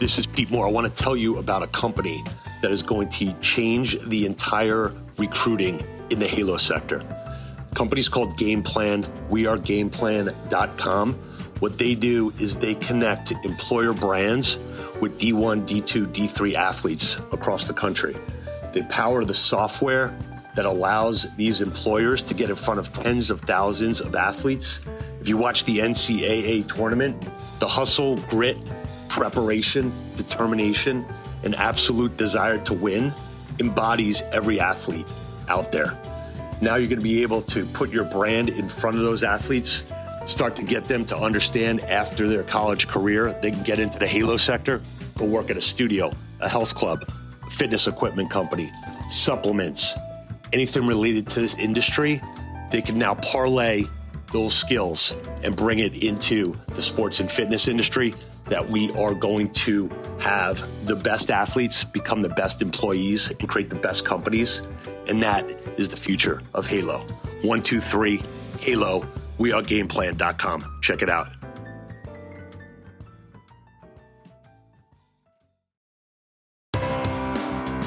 This is Pete Moore. I want to tell you about a company that is going to change the entire recruiting in the Halo sector. The company's called Game Plan. We are gameplan.com. What they do is they connect employer brands with D1, D2, D3 athletes across the country. They power the software that allows these employers to get in front of tens of thousands of athletes. If you watch the NCAA tournament, the hustle, grit, preparation, determination, and absolute desire to win embodies every athlete out there. Now you're going to be able to put your brand in front of those athletes, start to get them to understand after their college career, they can get into the Halo sector, go work at a studio, a health club, fitness equipment company, supplements, anything related to this industry, they can now parlay those skills and bring it into the sports and fitness industry that we are going to have the best athletes become the best employees and create the best companies. And that is the future of Halo. One, two, three, Halo. We are gameplan.com. Check it out.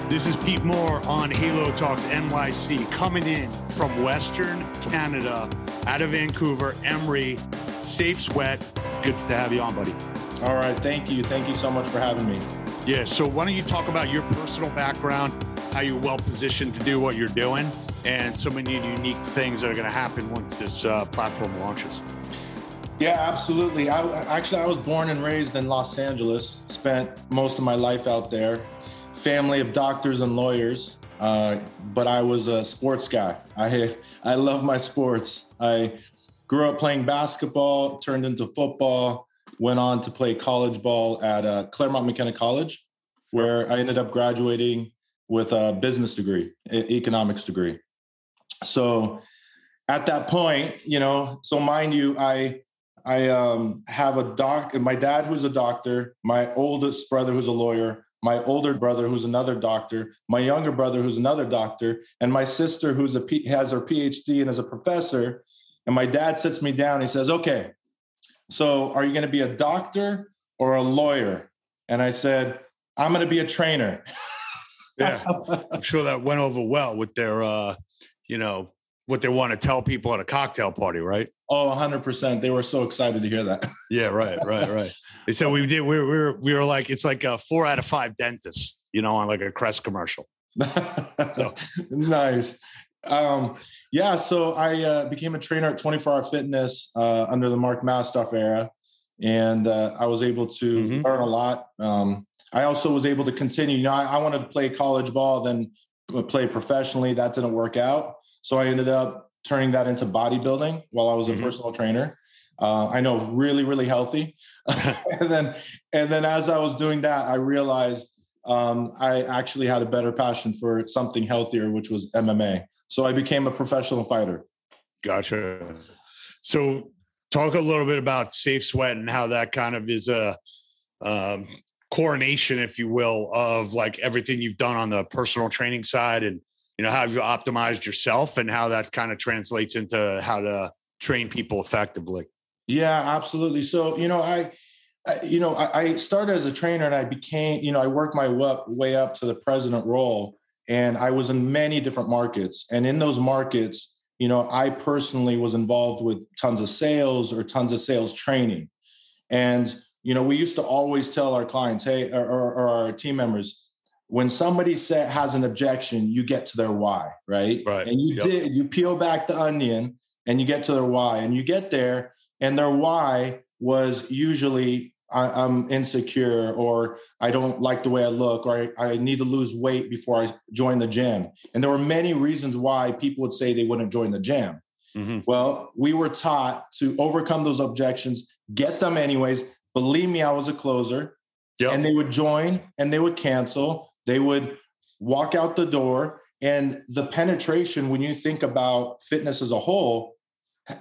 This is Pete Moore on Halo Talks NYC, coming in from Western Canada, out of Vancouver, Emre, Safe Sweat. Good to have you on, buddy. All right, thank you. Thank you so much for having me. Yeah, so why don't you talk about your personal background, how you're well positioned to do what you're doing, and so many unique things that are going to happen once this uh, platform launches. Yeah, absolutely. I actually I was born and raised in Los Angeles. Spent most of my life out there. Family of doctors and lawyers, uh, but I was a sports guy. I I love my sports. I grew up playing basketball, turned into football, went on to play college ball at uh, Claremont McKenna College, where I ended up graduating with a business degree, economics degree. So at that point, you know, so mind you, I I um, have a doc. My dad, who's a doctor, my oldest brother, who's a lawyer, my older brother, who's another doctor, my younger brother, who's another doctor, and my sister, who's a P- has her PhD and is a professor. And my dad sits me down. He says, "Okay, so are you going to be a doctor or a lawyer?" And I said, "I'm going to be a trainer." yeah, I'm sure that went over well with their, uh, you know, what they want to tell people at a cocktail party, right? Oh, 100%. They were so excited to hear that. yeah, right, right, right. So we did, we were, we were like, it's like a four out of five dentists, you know, on like a Crest commercial. so. nice. Um, yeah, so I uh, became a trainer at 24 Hour Fitness uh, under the Mark Mastrov era, and uh, I was able to mm-hmm. learn a lot. Um, I also was able to continue. You know, I, I wanted to play college ball, then play professionally. That didn't work out. So I ended up turning that into bodybuilding while I was a mm-hmm. personal trainer. Uh, I know really, really healthy. and then, and then as I was doing that, I realized um, I actually had a better passion for something healthier, which was MMA. So I became a professional fighter. Gotcha. So talk a little bit about Safe Sweat and how that kind of is a um, coronation, if you will, of like everything you've done on the personal training side and you know how you optimized yourself and how that kind of translates into how to train people effectively yeah absolutely so you know i, I you know I, I, started as a trainer and i became you know i worked my way up, way up to the president role and i was in many different markets and in those markets you know i personally was involved with tons of sales or tons of sales training and you know we used to always tell our clients hey or, or, or our team members when somebody say, has an objection, you get to their why, right? Right. And you yep. did, you peel back the onion and you get to their why. And you get there, and their why was usually I, am insecure or I don't like the way I look or I, I, need to lose weight before I join the gym. And there were many reasons why people would say they wouldn't join the gym. Mm-hmm. Well, we were taught to overcome those objections, get them anyways. Believe me, I was a closer. Yep. And they would join and they would cancel they would walk out the door, and the penetration, when you think about fitness as a whole,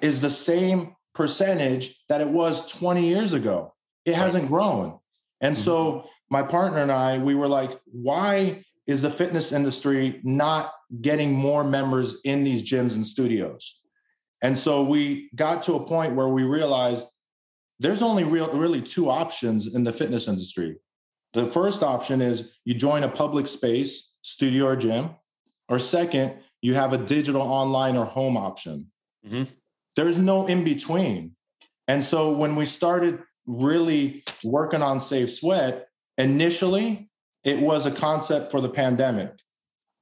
is the same percentage that it was 20 years ago. It hasn't grown. And mm-hmm. so my partner and I, we were like, why is the fitness industry not getting more members in these gyms and studios? And so we got to a point where we realized there's only real, really two options in the fitness industry The first option is you join a public space, studio or gym, or second, you have a digital online or home option. Mm-hmm. There's no in between. And so when we started really working on Safe Sweat, initially it was a concept for the pandemic.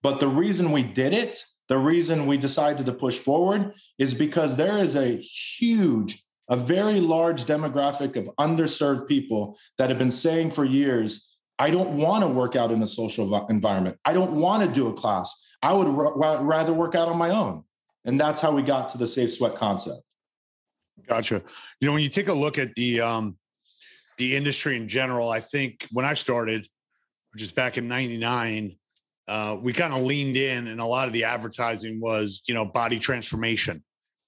But the reason we did it, the reason we decided to push forward is because there is a huge, a very large demographic of underserved people that have been saying for years, I don't want to work out in a social environment. I don't want to do a class. I would r- rather work out on my own. And that's how we got to the safe sweat concept. Gotcha. You know, when you take a look at the um, the industry in general, I think when I started, which is back in '99, uh, we kind of leaned in, and a lot of the advertising was, you know, body transformation,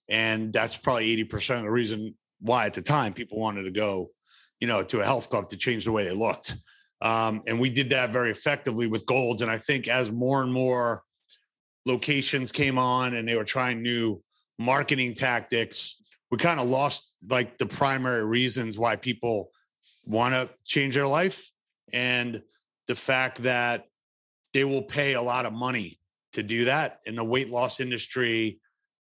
and that's probably eighty percent of the reason why at the time people wanted to go, you know, to a health club to change the way they looked. Um, and we did that very effectively with Gold's. And I think as more and more locations came on and they were trying new marketing tactics, we kind of lost like the primary reasons why people want to change their life and the fact that they will pay a lot of money to do that. And the weight loss industry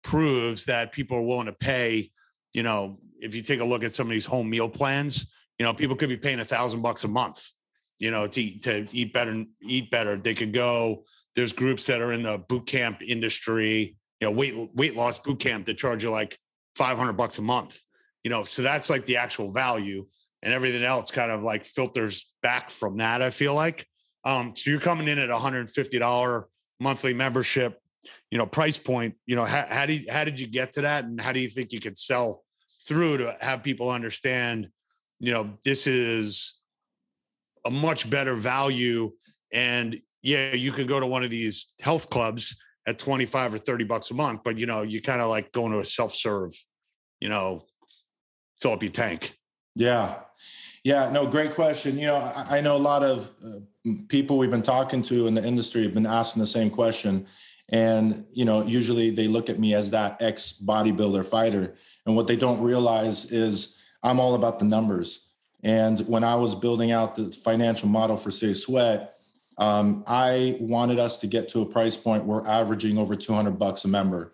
proves that people are willing to pay you know if you take a look at some of these home meal plans you know people could be paying a thousand bucks a month you know to, to eat better eat better. They could go there's groups that are in the boot camp industry, you know, weight weight loss boot camp that charge you like 500 bucks a month. You know, so that's like the actual value and everything else kind of like filters back from that, I feel like. Um, so you're coming in at $150 monthly membership, you know, price point, you know, how, how, do you, how did you get to that? And how do you think you could sell through to have people understand, you know, this is a much better value and yeah, you could go to one of these health clubs at 25 or 30 bucks a month, but you know, you kind of like going to a self-serve, you know, fill up your tank. Yeah. Yeah, no, great question. You know, I, I know a lot of uh, people we've been talking to in the industry have been asking the same question. And, you know, usually they look at me as that ex bodybuilder fighter. And what they don't realize is I'm all about the numbers. And when I was building out the financial model for Safe Sweat, um, I wanted us to get to a price point where we're averaging over 200 bucks a member.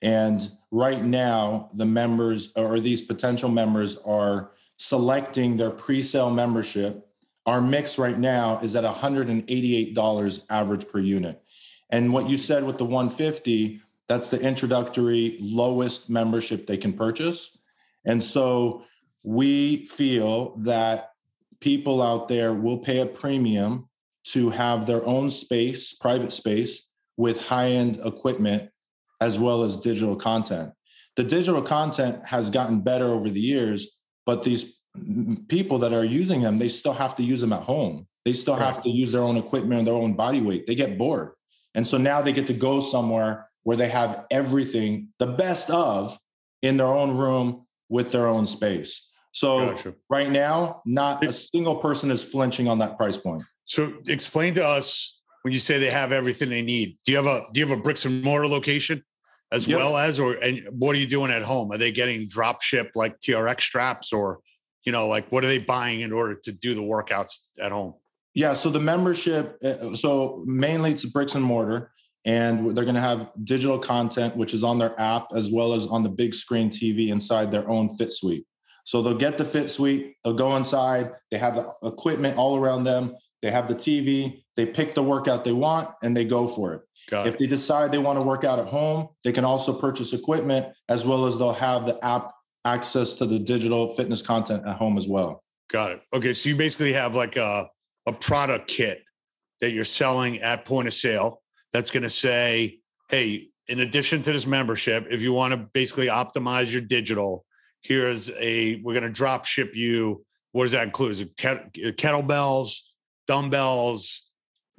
And right now, the members or these potential members are selecting their pre-sale membership. Our mix right now is at $188 average per unit. And what you said with the 150, that's the introductory lowest membership they can purchase. And so we feel that people out there will pay a premium to have their own space, private space with high end equipment as well as digital content. The digital content has gotten better over the years, but these people that are using them, they still have to use them at home. They still right. have to use their own equipment and their own body weight. They get bored. And so now they get to go somewhere where they have everything, the best of, in their own room with their own space. So gotcha. right now, not a single person is flinching on that price point. So explain to us when you say they have everything they need. Do you have a do you have a bricks and mortar location as yep. well as or and what are you doing at home? Are they getting drop ship like TRX straps or you know like what are they buying in order to do the workouts at home? Yeah, so the membership uh, so mainly it's bricks and mortar and they're going to have digital content which is on their app as well as on the big screen TV inside their own fit suite. So they'll get the fit suite, they'll go inside, they have the equipment all around them. They have the TV, they pick the workout they want and they go for it. Got if it. they decide they want to work out at home, they can also purchase equipment as well as they'll have the app access to the digital fitness content at home as well. Got it. Okay. So you basically have like a, a product kit that you're selling at point of sale that's going to say, hey, in addition to this membership, if you want to basically optimize your digital, here's a, we're going to drop ship you. What does that include? Is it kettlebells? Dumbbells,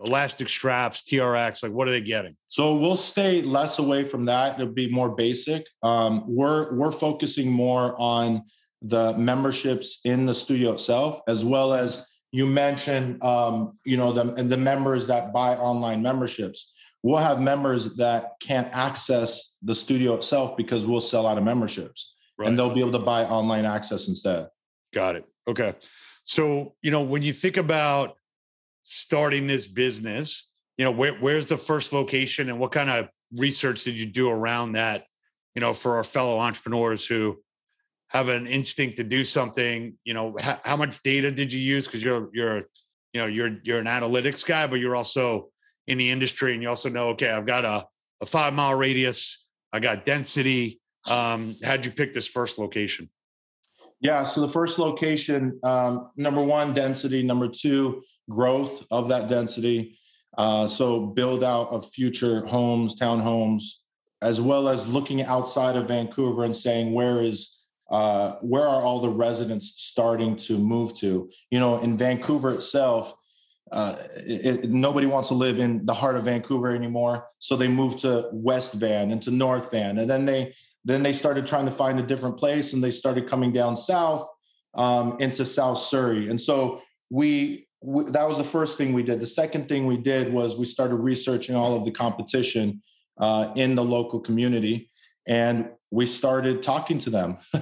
elastic straps, TRX? Like, what are they getting? So we'll stay less away from that. It'll be more basic. Um, we're we're focusing more on the memberships in the studio itself, as well as you mentioned, um, you know, the and the members that buy online memberships. We'll have members that can't access the studio itself because we'll sell out of memberships, right. and they'll be able to buy online access instead. Got it. Okay. So, you know, when you think about starting this business, you know, where, where's the first location and what kind of research did you do around that, you know, for our fellow entrepreneurs who have an instinct to do something, you know, how, how much data did you use? Cause you're, you're, you know, you're, you're an analytics guy, but you're also in the industry and you also know, okay, I've got a, a five mile radius, I got density. Um, how'd you pick this first location? Yeah, so the first location, um, number one, density. Number two, growth of that density. Uh, so build out of future homes, townhomes, as well as looking outside of Vancouver and saying where is uh, where are all the residents starting to move to? You know, in Vancouver itself, uh, it, it, nobody wants to live in the heart of Vancouver anymore, so they moved to West Van and to North Van, and then they then they started trying to find a different place, and they started coming down south um, into South Surrey, and so we we, that was the first thing we did. The second thing we did was we started researching all of the competition uh, in the local community, and we started talking to them.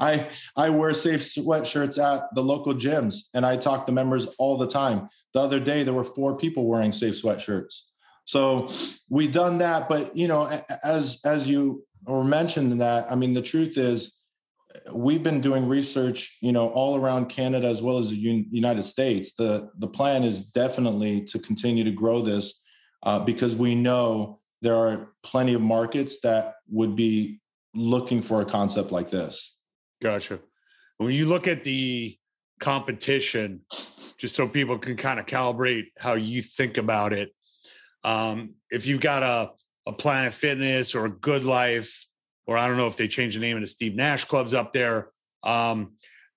I I wear safe sweatshirts at the local gyms, and I talk to members all the time. The other day, there were four people wearing safe sweatshirts. So we've done that, but you know, as as you were mentioned that, I mean, the truth is we've been doing research, you know, all around Canada as well as the United States. The the plan is definitely to continue to grow this uh, because we know there are plenty of markets that would be looking for a concept like this. Gotcha. When you look at the competition, just so people can kind of calibrate how you think about it, um, if you've got a a Planet Fitness or a GoodLife or I don't know if they changed the name the Steve Nash clubs up there. Um,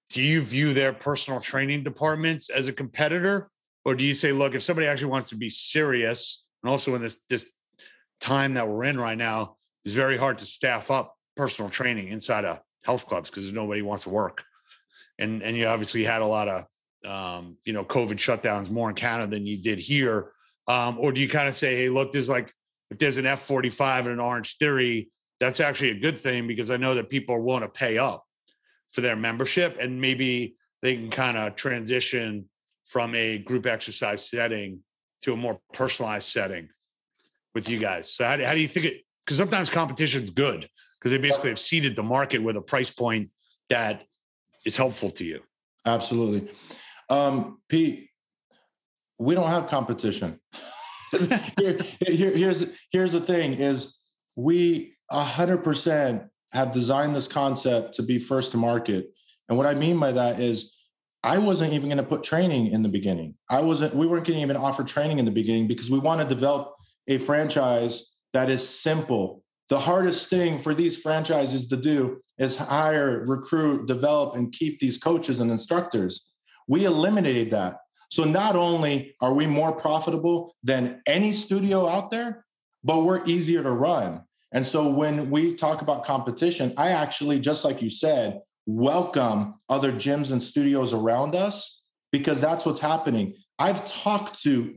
do you view their personal training departments as a competitor, or do you say, look, if somebody actually wants to be serious, and also in this this time that we're in right now, it's very hard to staff up personal training inside of health clubs because nobody wants to work, and and you obviously had a lot of um, you know COVID shutdowns more in Canada than you did here, um, or do you kind of say, hey, look, there's like if there's an F forty five and an Orangetheory that's actually a good thing because I know that people are willing to pay up for their membership and maybe they can kind of transition from a group exercise setting to a more personalized setting with you guys. So how do, how do you think it? Because sometimes competition is good because they basically have seeded the market with a price point that is helpful to you. Absolutely, um, Pete. We don't have competition. here, here, here's here's the thing: is we 100% have designed this concept to be first to market. And what I mean by that is I wasn't even going to put training in the beginning. I wasn't, we weren't going to even offer training in the beginning because we want to develop a franchise that is simple. The hardest thing for these franchises to do is hire, recruit, develop, and keep these coaches and instructors. We eliminated that. So not only are we more profitable than any studio out there, but we're easier to run. And so when we talk about competition, I actually, just like you said, welcome other gyms and studios around us because that's what's happening. I've talked to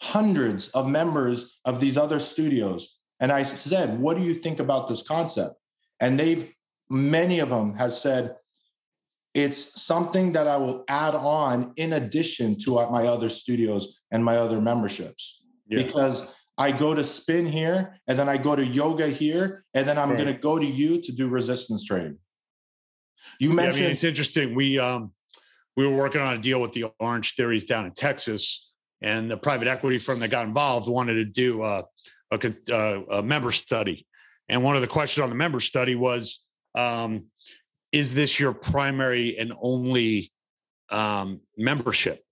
hundreds of members of these other studios and I said, "What do you think about this concept?" And they've many of them has said it's something that I will add on in addition to my other studios and my other memberships yeah. because I go to spin here, and then I go to yoga here, and then I'm right. going to go to you to do resistance training. You mentioned yeah, I mean, it's interesting. We um we were working on a deal with the Orangetheories down in Texas, and the private equity firm that got involved wanted to do a, a, a member study. And one of the questions on the member study was, um, "Is this your primary and only um, membership?"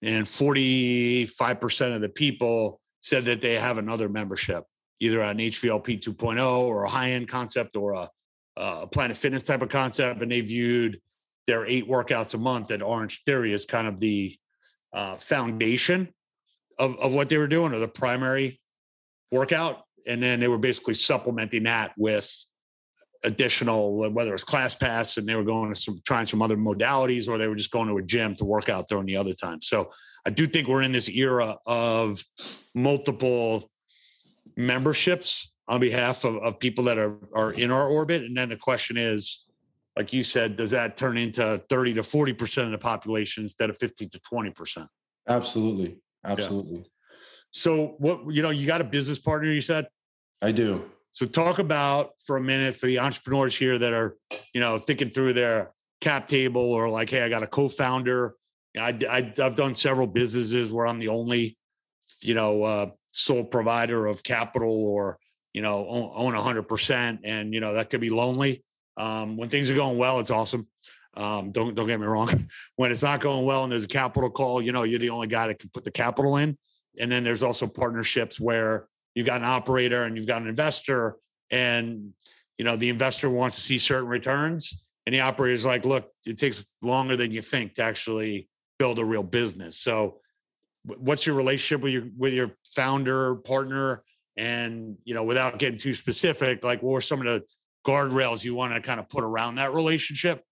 And forty five percent of the people said that they have another membership, either an HVLP 2.0 or a high end concept or a, a Planet Fitness type of concept. And they viewed their eight workouts a month at Orangetheory as kind of the uh, foundation of, of what they were doing or the primary workout. And then they were basically supplementing that with additional, whether it was ClassPass and they were going to some trying some other modalities or they were just going to a gym to work out during the other time. So I do think we're in this era of multiple memberships on behalf of, of people that are, are in our orbit. And then the question is, like you said, does that turn into 30 to 40% of the population instead of 15 to 20%? Absolutely. absolutely. Yeah. So what you know, you got a business partner, you said? I do. So talk about for a minute for the entrepreneurs here that are, you know, thinking through their cap table or like, hey, I got a co-founder. I, I have done several businesses where I'm the only, you know, uh, sole provider of capital or you know own, own 100% and you know that could be lonely. Um, when things are going well it's awesome. Um, don't don't get me wrong. When it's not going well and there's a capital call you know you're the only guy that can put the capital in. And then there's also partnerships where you've got an operator and you've got an investor and you know the investor wants to see certain returns and the operator's like look it takes longer than you think to actually build a real business. So what's your relationship with your with your founder partner? And you know without getting too specific like what were some of the guardrails you want to kind of put around that relationship?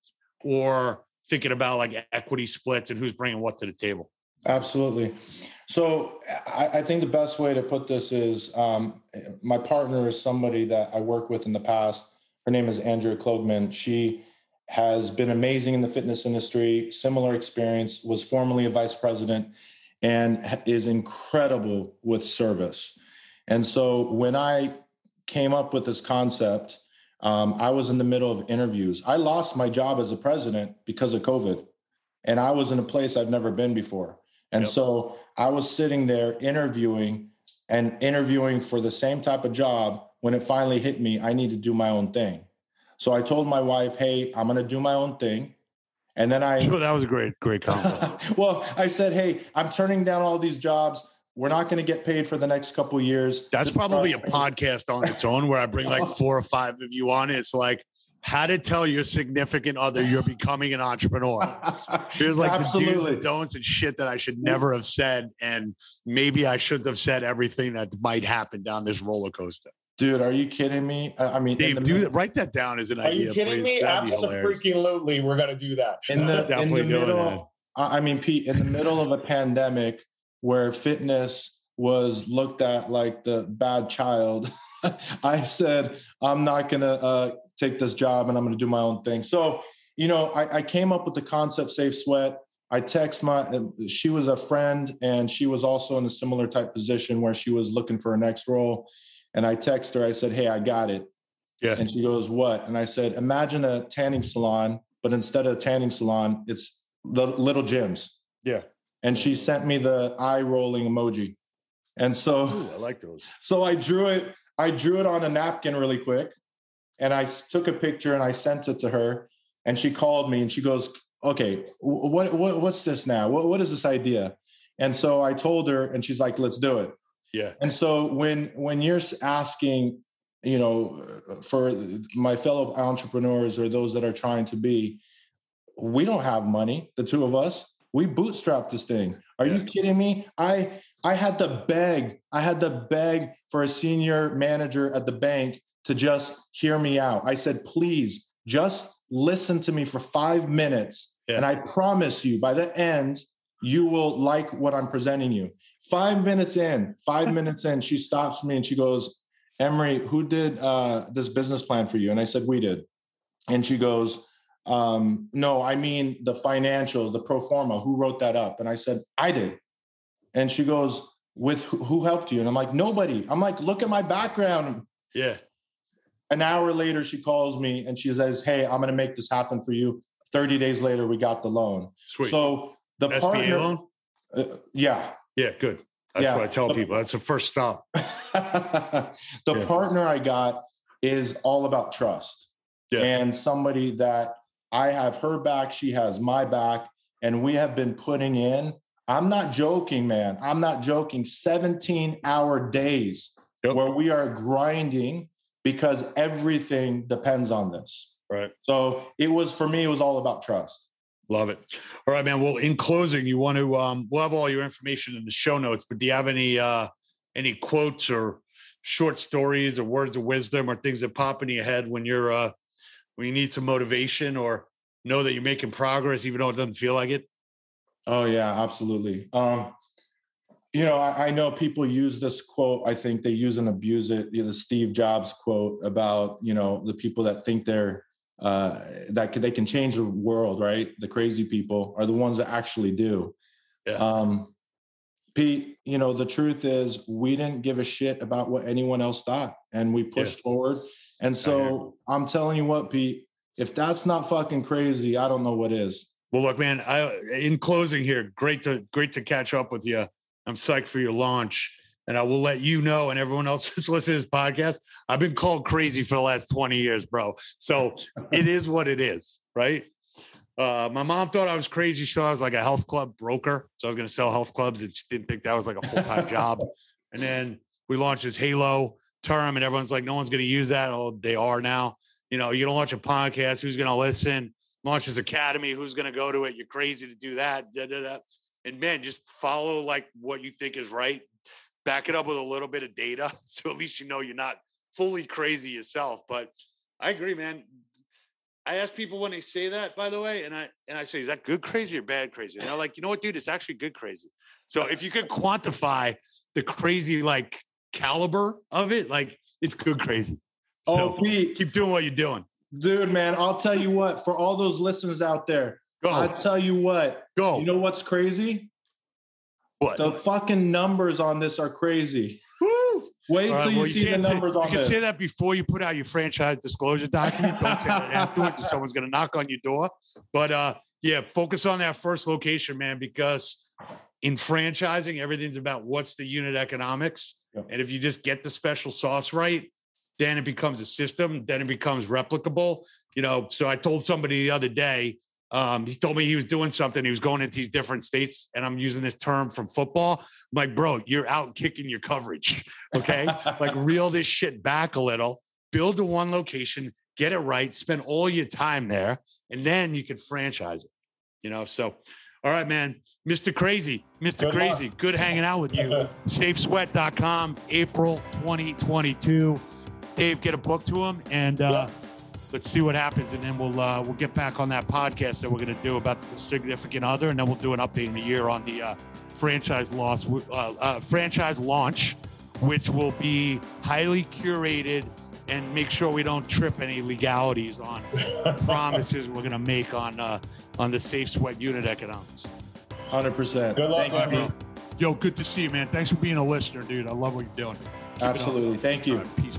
Or thinking about like equity splits and who's bringing what to the table? Absolutely. So I, I think the best way to put this is um, my partner is somebody that i worked with in the past. Her name is andrea klogman. She has been amazing in the fitness industry similar experience was formerly a vice president and is incredible with service. And so when I came up with this concept, um, I was in the middle of interviews. I lost my job as a president because of COVID, and I was in a place I've never been before. And yep. so I was sitting there interviewing and interviewing for the same type of job. When it finally hit me, I need to do my own thing. So I told my wife, "Hey, I'm going to do my own thing." And then I that was a great, great compliment. well, I said, Hey, I'm turning down all these jobs. We're not going to get paid for the next couple years. That's probably a podcast on its own where I bring like four or five of you on. It's like how to tell your significant other you're becoming an entrepreneur. Here's like Absolutely. the do's and don'ts and shit that I should never have said. And maybe I shouldn't have said everything that might happen down this roller coaster. Dude, are you kidding me? I mean, Dave, do that, write that down as an are idea. Are you kidding please. me? Absolutely, we're going to do that. In the, Definitely in the middle, I mean, Pete, in the middle of a pandemic where fitness was looked at like the bad child, I said, I'm not going to uh, take this job and I'm going to do my own thing. So, you know, I, I came up with the concept Safe Sweat. I text my, she was a friend and she was also in a similar type position where she was looking for a next role and I text her, I said, Hey, I got it. Yeah. And she goes, What? And I said, Imagine a tanning salon, but instead of a tanning salon, it's the little gyms. Yeah. And she sent me the eye rolling emoji. And so Ooh, I like those. So I drew it, I drew it on a napkin really quick. And I took a picture and I sent it to her. And she called me and she goes, Okay, what, what what's this now? What, what is this idea? And so I told her, and she's like, let's do it. Yeah. And so when when you're asking, you know, uh, for my fellow entrepreneurs or those that are trying to be, we don't have money, the two of us. We bootstrap this thing. Are yeah. you kidding me? I I had to beg. I had to beg for a senior manager at the bank to just hear me out. I said, "Please, just listen to me for 5 minutes." Yeah. And I promise you by the end you will like what I'm presenting you. Five minutes in, five minutes in, she stops me and she goes, Emre, who did uh, this business plan for you? And I said, We did. And she goes, um, No, I mean the financials, the pro forma. Who wrote that up? And I said, I did. And she goes, With who helped you? And I'm like, Nobody. I'm like, Look at my background. Yeah. An hour later, she calls me and she says, Hey, I'm going to make this happen for you. 30 days later, we got the loan. Sweet. So the SBA partner, loan? Uh, yeah. Yeah, good. That's yeah. what I tell people. That's the first stop. the yeah. partner I got is all about trust. Yeah. And somebody that I have her back, she has my back, and we have been putting in. I'm not joking, man. I'm not joking. 17 hour days yep. where we are grinding because everything depends on this. Right. So it was for me, it was all about trust. Love it. All right, man. Well, in closing, you want to um we'll have all your information in the show notes, but do you have any uh any quotes or short stories or words of wisdom or things that pop in your head when you're uh when you need some motivation or know that you're making progress even though it doesn't feel like it? Oh yeah, absolutely. Um you know, I, I know people use this quote. I think they use and abuse it. You know, the Steve Jobs quote about, you know, the people that think they're uh, that they can change the world, right? The crazy people are the ones that actually do. Yeah. Um, Pete, you know, the truth is we didn't give a shit about what anyone else thought and we pushed yeah. forward. And so I'm telling you what, Pete, if that's not fucking crazy, I don't know what is. Well, look, man, I in closing here, great to great to catch up with you. I'm psyched for your launch. And I will let you know and everyone else who's listening to this podcast. I've been called crazy for the last 20 years, bro. So it is what it is, right? Uh, my mom thought I was crazy. So I was like a health club broker. So I was going to sell health clubs. And she didn't think that was like a full time job. And then we launched this Halo term, and everyone's like, no one's going to use that. Oh, they are now. You know, you don't launch a podcast. Who's going to listen? Launch this academy. Who's going to go to it? You're crazy to do that. Da, da, da. And man, just follow like what you think is right. Back it up with a little bit of data. So at least you know you're not fully crazy yourself. But I agree, man. I ask people when they say that, by the way, and I and I say, is that good crazy or bad crazy? And they're like, you know what, dude, it's actually good crazy. So if you could quantify the crazy like caliber of it, like it's good crazy. So oh, Pete, keep doing what you're doing, dude, man. I'll tell you what. For all those listeners out there, Go. I tell you what. Go. You know what's crazy? What? The fucking numbers on this are crazy. Wait right, till you well, see you the numbers say, on You can this. say that before you put out your franchise disclosure document. Don't say that afterwards If someone's going to knock on your door. But uh, yeah, focus on that first location, man, because in franchising, everything's about what's the unit economics. Yep. And if you just get the special sauce right, then it becomes a system, then it becomes replicable. You know, so I told somebody the other day, um, he told me he was doing something. He was going into these different states, and I'm using this term from football. I'm like, bro, you're out kicking your coverage. Okay, like reel this shit back a little. Build to one location, get it right, spend all your time there, and then you can franchise it. You know, so all right, man. Mr. Crazy, Mr. Good Crazy, luck. good hanging out with you. SafeSweat.com, April 2022. Dave, get a book to him and uh, yeah let's see what happens, and then we'll uh, we'll get back on that podcast that we're going to do about the significant other, and then we'll do an update in a year on the uh, franchise loss uh, uh, franchise launch, which will be highly curated and make sure we don't trip any legalities on promises we're going to make on uh, on the safe sweat unit economics. Hundred percent. Good luck, Thank you, bro. Yo, good to see you, man. Thanks for being a listener, dude. I love what you're doing. Keep Absolutely. Thank you. Right, peace.